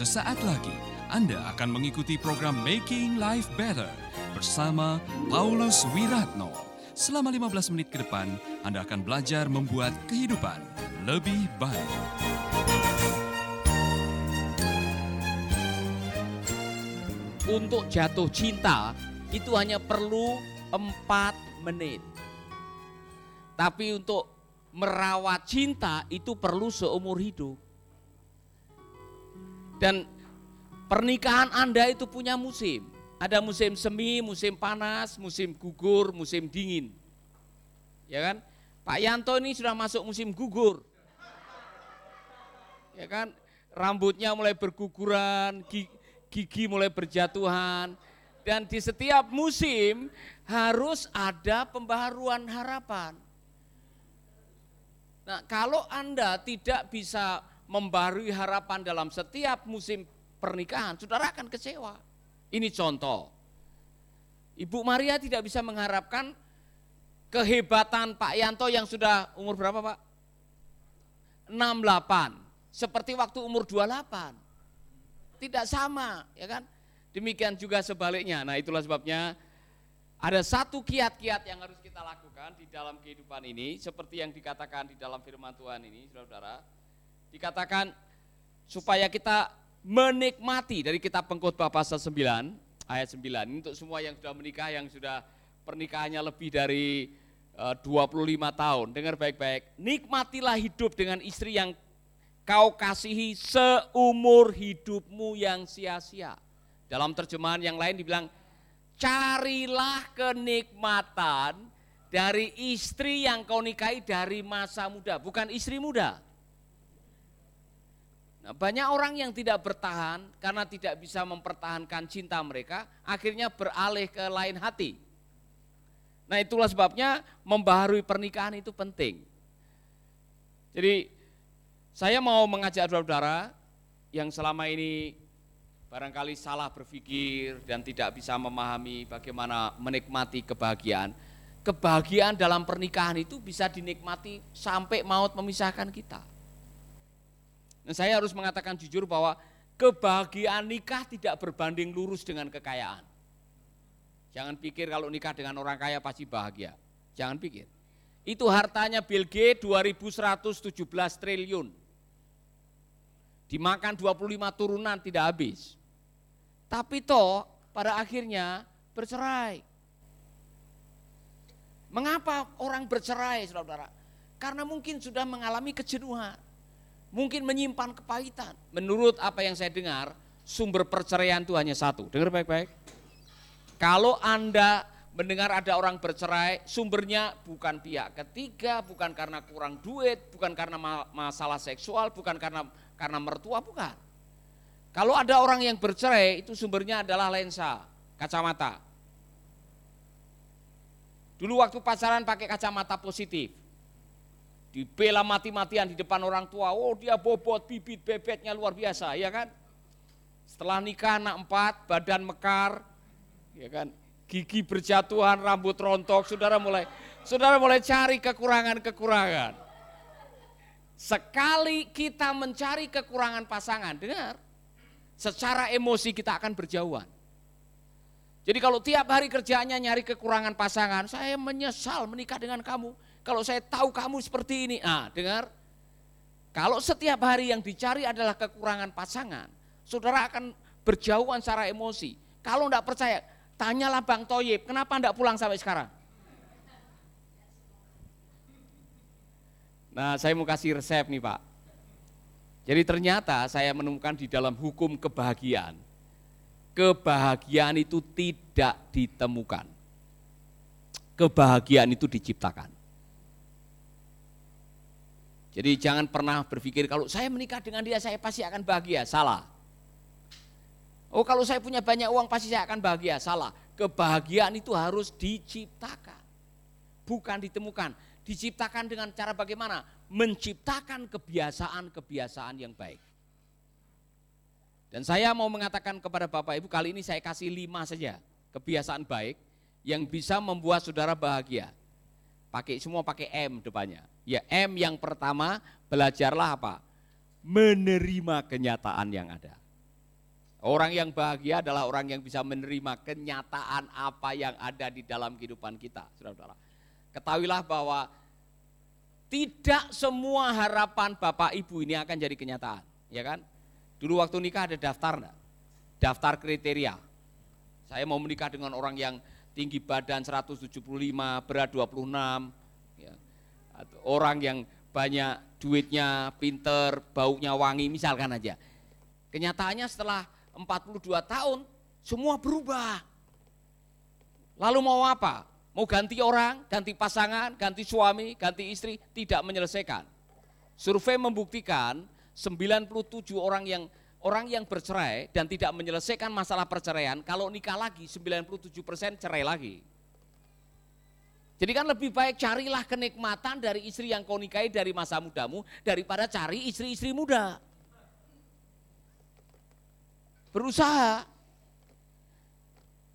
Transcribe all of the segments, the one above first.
Sesaat lagi Anda akan mengikuti program Making Life Better bersama Paulus Wiratno. Selama 15 menit ke depan, Anda akan belajar membuat kehidupan lebih baik. Untuk jatuh cinta itu hanya perlu 4 menit. Tapi untuk merawat cinta itu perlu seumur hidup. Dan pernikahan Anda itu punya musim. Ada musim semi, musim panas, musim gugur, musim dingin. Ya kan? Pak Yanto ini sudah masuk musim gugur. Ya kan? Rambutnya mulai berguguran, gigi mulai berjatuhan. Dan di setiap musim harus ada pembaharuan harapan. Nah, kalau Anda tidak bisa membarui harapan dalam setiap musim pernikahan, saudara akan kecewa. Ini contoh. Ibu Maria tidak bisa mengharapkan kehebatan Pak Yanto yang sudah umur berapa Pak? 68. Seperti waktu umur 28. Tidak sama, ya kan? Demikian juga sebaliknya. Nah itulah sebabnya ada satu kiat-kiat yang harus kita lakukan di dalam kehidupan ini. Seperti yang dikatakan di dalam firman Tuhan ini, saudara-saudara dikatakan supaya kita menikmati dari kitab pengkhotbah pasal 9 ayat 9 ini untuk semua yang sudah menikah yang sudah pernikahannya lebih dari eh, uh, 25 tahun. Dengar baik-baik. Nikmatilah hidup dengan istri yang kau kasihi seumur hidupmu yang sia-sia. Dalam terjemahan yang lain dibilang carilah kenikmatan dari istri yang kau nikahi dari masa muda. Bukan istri muda Nah, banyak orang yang tidak bertahan karena tidak bisa mempertahankan cinta mereka, akhirnya beralih ke lain hati. Nah, itulah sebabnya membaharui pernikahan itu penting. Jadi, saya mau mengajak saudara-saudara yang selama ini barangkali salah berpikir dan tidak bisa memahami bagaimana menikmati kebahagiaan. Kebahagiaan dalam pernikahan itu bisa dinikmati sampai maut memisahkan kita. Dan saya harus mengatakan jujur bahwa kebahagiaan nikah tidak berbanding lurus dengan kekayaan. Jangan pikir kalau nikah dengan orang kaya pasti bahagia. Jangan pikir. Itu hartanya Bill Gates 2117 triliun. Dimakan 25 turunan tidak habis. Tapi toh pada akhirnya bercerai. Mengapa orang bercerai saudara-saudara? Karena mungkin sudah mengalami kejenuhan mungkin menyimpan kepahitan. Menurut apa yang saya dengar, sumber perceraian itu hanya satu. Dengar baik-baik. Kalau Anda mendengar ada orang bercerai, sumbernya bukan pihak ketiga, bukan karena kurang duit, bukan karena masalah seksual, bukan karena karena mertua, bukan. Kalau ada orang yang bercerai, itu sumbernya adalah lensa, kacamata. Dulu waktu pacaran pakai kacamata positif dibela mati-matian di depan orang tua. Oh dia bobot, bibit bebetnya luar biasa, ya kan? Setelah nikah anak empat, badan mekar, ya kan? Gigi berjatuhan, rambut rontok, saudara mulai, saudara mulai cari kekurangan-kekurangan. Sekali kita mencari kekurangan pasangan, dengar, secara emosi kita akan berjauhan. Jadi kalau tiap hari kerjaannya nyari kekurangan pasangan, saya menyesal menikah dengan kamu kalau saya tahu kamu seperti ini, ah dengar, kalau setiap hari yang dicari adalah kekurangan pasangan, saudara akan berjauhan secara emosi. Kalau enggak percaya, tanyalah Bang Toyib, kenapa enggak pulang sampai sekarang? Nah saya mau kasih resep nih Pak. Jadi ternyata saya menemukan di dalam hukum kebahagiaan, kebahagiaan itu tidak ditemukan. Kebahagiaan itu diciptakan. Jadi jangan pernah berpikir kalau saya menikah dengan dia saya pasti akan bahagia, salah. Oh kalau saya punya banyak uang pasti saya akan bahagia, salah. Kebahagiaan itu harus diciptakan, bukan ditemukan. Diciptakan dengan cara bagaimana? Menciptakan kebiasaan-kebiasaan yang baik. Dan saya mau mengatakan kepada Bapak Ibu kali ini saya kasih lima saja kebiasaan baik yang bisa membuat saudara bahagia. Pakai semua pakai M depannya. Ya M yang pertama belajarlah apa? Menerima kenyataan yang ada. Orang yang bahagia adalah orang yang bisa menerima kenyataan apa yang ada di dalam kehidupan kita, saudara-saudara. Ketahuilah bahwa tidak semua harapan Bapak Ibu ini akan jadi kenyataan, ya kan? Dulu waktu nikah ada daftar enggak? Daftar kriteria. Saya mau menikah dengan orang yang tinggi badan 175, berat 26, ya. Orang yang banyak duitnya, pinter, baunya wangi, misalkan aja. Kenyataannya setelah 42 tahun, semua berubah. Lalu mau apa? Mau ganti orang, ganti pasangan, ganti suami, ganti istri, tidak menyelesaikan. Survei membuktikan 97 orang yang orang yang bercerai dan tidak menyelesaikan masalah perceraian, kalau nikah lagi 97 persen cerai lagi. Jadi kan lebih baik carilah kenikmatan dari istri yang kau nikahi dari masa mudamu daripada cari istri-istri muda berusaha.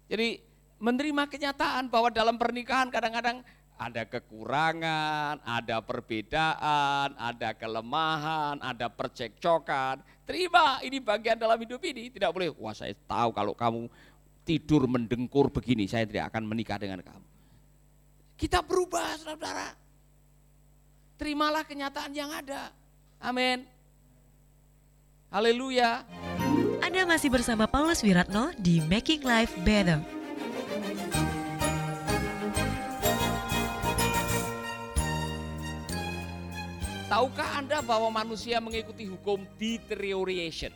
Jadi menerima kenyataan bahwa dalam pernikahan kadang-kadang ada kekurangan, ada perbedaan, ada kelemahan, ada percekcokan. Terima, ini bagian dalam hidup ini. Tidak boleh, wah saya tahu kalau kamu tidur mendengkur begini, saya tidak akan menikah dengan kamu. Kita berubah, saudara-saudara. Terimalah kenyataan yang ada. Amin. Haleluya. Anda masih bersama Paulus Wiratno di Making Life Better. Tahukah Anda bahwa manusia mengikuti hukum deterioration?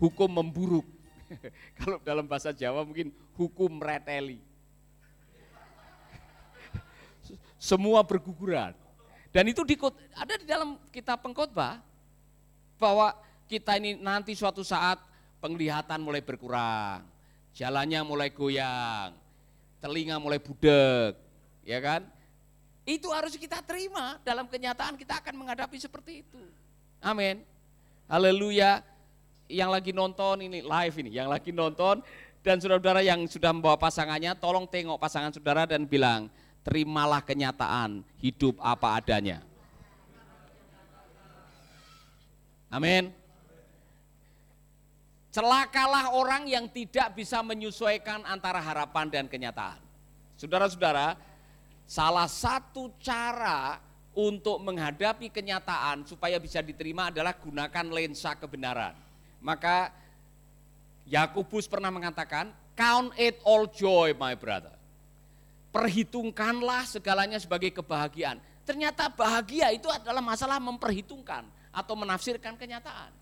Hukum memburuk. Kalau dalam bahasa Jawa mungkin hukum reteli. Semua berguguran. Dan itu di, ada di dalam kitab pengkhotbah bahwa kita ini nanti suatu saat penglihatan mulai berkurang, jalannya mulai goyang, telinga mulai budek, ya kan? Itu harus kita terima dalam kenyataan kita akan menghadapi seperti itu. Amin. Haleluya. Yang lagi nonton ini live ini, yang lagi nonton dan saudara-saudara yang sudah membawa pasangannya, tolong tengok pasangan saudara dan bilang, terimalah kenyataan hidup apa adanya. Amin. Celakalah orang yang tidak bisa menyesuaikan antara harapan dan kenyataan. Saudara-saudara, salah satu cara untuk menghadapi kenyataan supaya bisa diterima adalah gunakan lensa kebenaran. Maka Yakobus pernah mengatakan, count it all joy my brother. Perhitungkanlah segalanya sebagai kebahagiaan. Ternyata bahagia itu adalah masalah memperhitungkan atau menafsirkan kenyataan.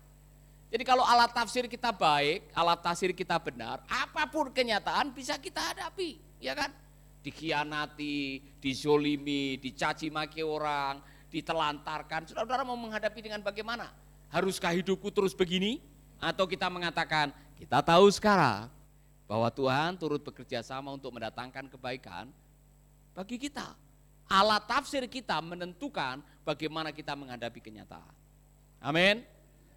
Jadi kalau alat tafsir kita baik, alat tafsir kita benar, apa pun kenyataan bisa kita hadapi, ya kan? Dikhianati, dizolimi, dicaci maki orang, ditelantarkan. Saudara-saudara mau menghadapi dengan bagaimana? Haruskah hidupku terus begini? Atau kita mengatakan, kita tahu sekarang bahwa Tuhan turut bekerja sama untuk mendatangkan kebaikan bagi kita. Alat tafsir kita menentukan bagaimana kita menghadapi kenyataan. Amin.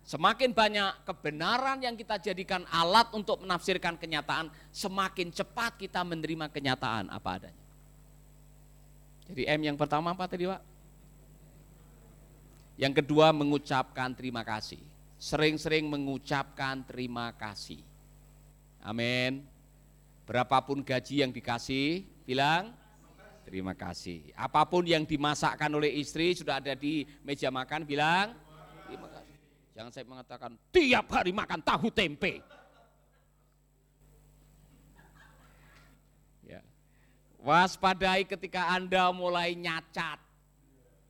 Semakin banyak kebenaran yang kita jadikan alat untuk menafsirkan kenyataan, semakin cepat kita menerima kenyataan apa adanya. Jadi M yang pertama apa tadi Pak? Yang kedua mengucapkan terima kasih. Sering-sering mengucapkan terima kasih. Amin. Berapapun gaji yang dikasih, bilang terima kasih. Apa pun yang dimasakkan oleh istri sudah ada di meja makan, bilang terima kasih. Jangan saya mengatakan tiap hari makan tahu tempe. Ya. Waspadai ketika Anda mulai nyacat.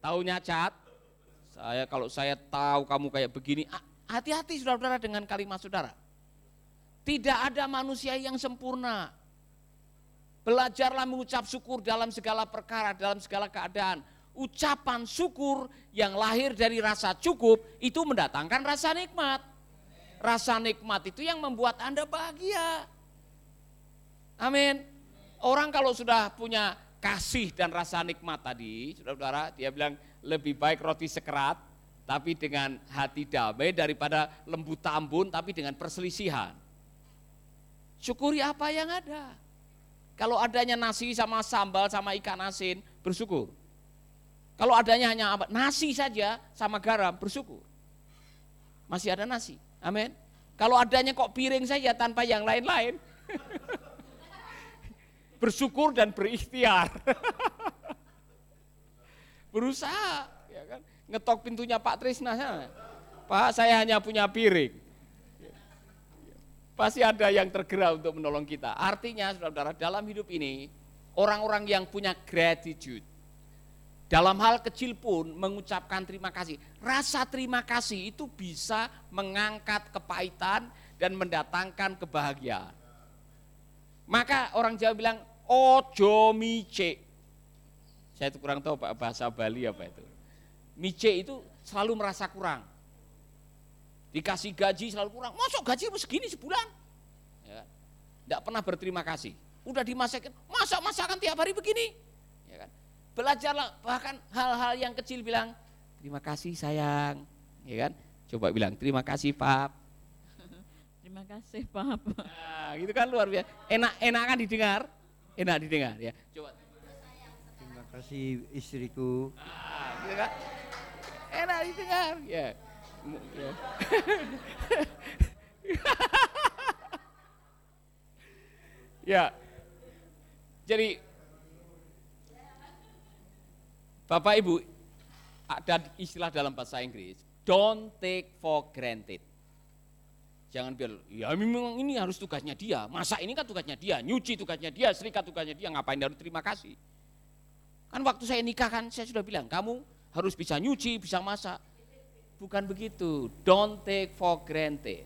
Tahu nyacat? Saya kalau saya tahu kamu kayak begini, hati-hati saudara-saudara dengan kalimat saudara. Tidak ada manusia yang sempurna. Belajarlah mengucap syukur dalam segala perkara, dalam segala keadaan ucapan syukur yang lahir dari rasa cukup itu mendatangkan rasa nikmat. Rasa nikmat itu yang membuat Anda bahagia. Amin. Orang kalau sudah punya kasih dan rasa nikmat tadi, saudara-saudara, dia bilang lebih baik roti sekerat, tapi dengan hati damai daripada lembu tambun, tapi dengan perselisihan. Syukuri apa yang ada. Kalau adanya nasi sama sambal sama ikan asin, bersyukur. Kalau adanya hanya nasi saja sama garam, bersyukur. Masih ada nasi. Amin. Kalau adanya kok piring saja tanpa yang lain-lain. Bersyukur dan berikhtiar. Berusaha, ya kan? Ngetok pintunya Pak Trisna sana. Pak, saya hanya punya piring. Pasti ada yang tergerak untuk menolong kita. Artinya, saudara-saudara, dalam hidup ini, orang-orang yang punya gratitude, dalam hal kecil pun mengucapkan terima kasih. Rasa terima kasih itu bisa mengangkat kepahitan dan mendatangkan kebahagiaan. Maka orang Jawa bilang ojo mice. Saya itu kurang tahu bahasa Bali apa itu. Mice itu selalu merasa kurang. Dikasih gaji selalu kurang. Masuk gaji segini sebulan. Ya. Tidak pernah berterima kasih. Udah dimasakin, masak masakan tiap hari begini. Ya kan? Belajarlah bahkan hal-hal yang kecil bilang, terima kasih sayang. Ya kan? Coba bilang, terima kasih pap. Terima kasih pap. Nah, gitu kan luar biasa. Enak, enak kan didengar? Enak didengar ya. Coba. Terima kasih istriku. Nah, gitu kan? Enak didengar ya. Ya. ya. Jadi Bapak Ibu ada istilah dalam bahasa Inggris, don't take for granted. Jangan biar, ya memang ini harus tugasnya dia, masak ini kan tugasnya dia, nyuci tugasnya dia, serikat tugasnya dia, ngapain harus terima kasih. Kan waktu saya nikah kan saya sudah bilang, kamu harus bisa nyuci, bisa masak. Bukan begitu, don't take for granted.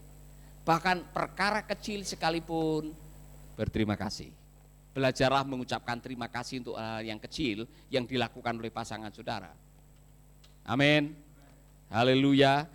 Bahkan perkara kecil sekalipun berterima kasih. Belajarlah mengucapkan terima kasih untuk hal yang kecil yang dilakukan oleh pasangan saudara. Amin. Haleluya.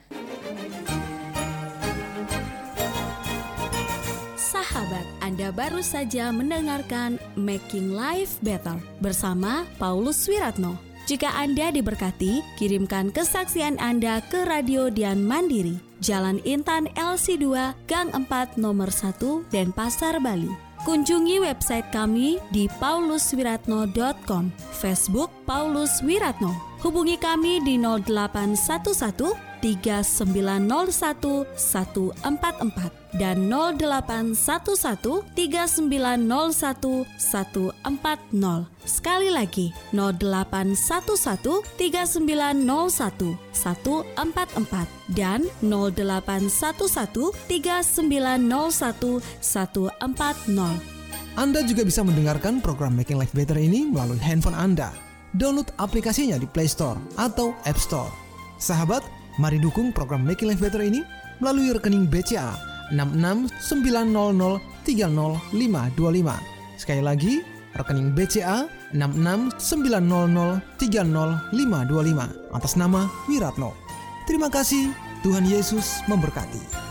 Sahabat, Anda baru saja mendengarkan Making Life Better bersama Paulus Wiratno. Jika Anda diberkati, kirimkan kesaksian Anda ke Radio Dian Mandiri, Jalan Intan LC2, Gang 4, Nomor 1, Denpasar, Bali. Kunjungi website kami di pauluswiratno.com, Facebook Paulus Wiratno. Hubungi kami di 0811 3901 144 dan 0811 3901 140. Sekali lagi 0811 3901 144 dan 0811 3901 140. Anda juga bisa mendengarkan program Making Life Better ini melalui handphone Anda. Download aplikasinya di Play Store atau App Store. Sahabat, mari dukung program Making Life Better ini melalui rekening BCA 6690300525. Sekali lagi, rekening BCA 6690300525 atas nama Wiratno. Terima kasih, Tuhan Yesus memberkati.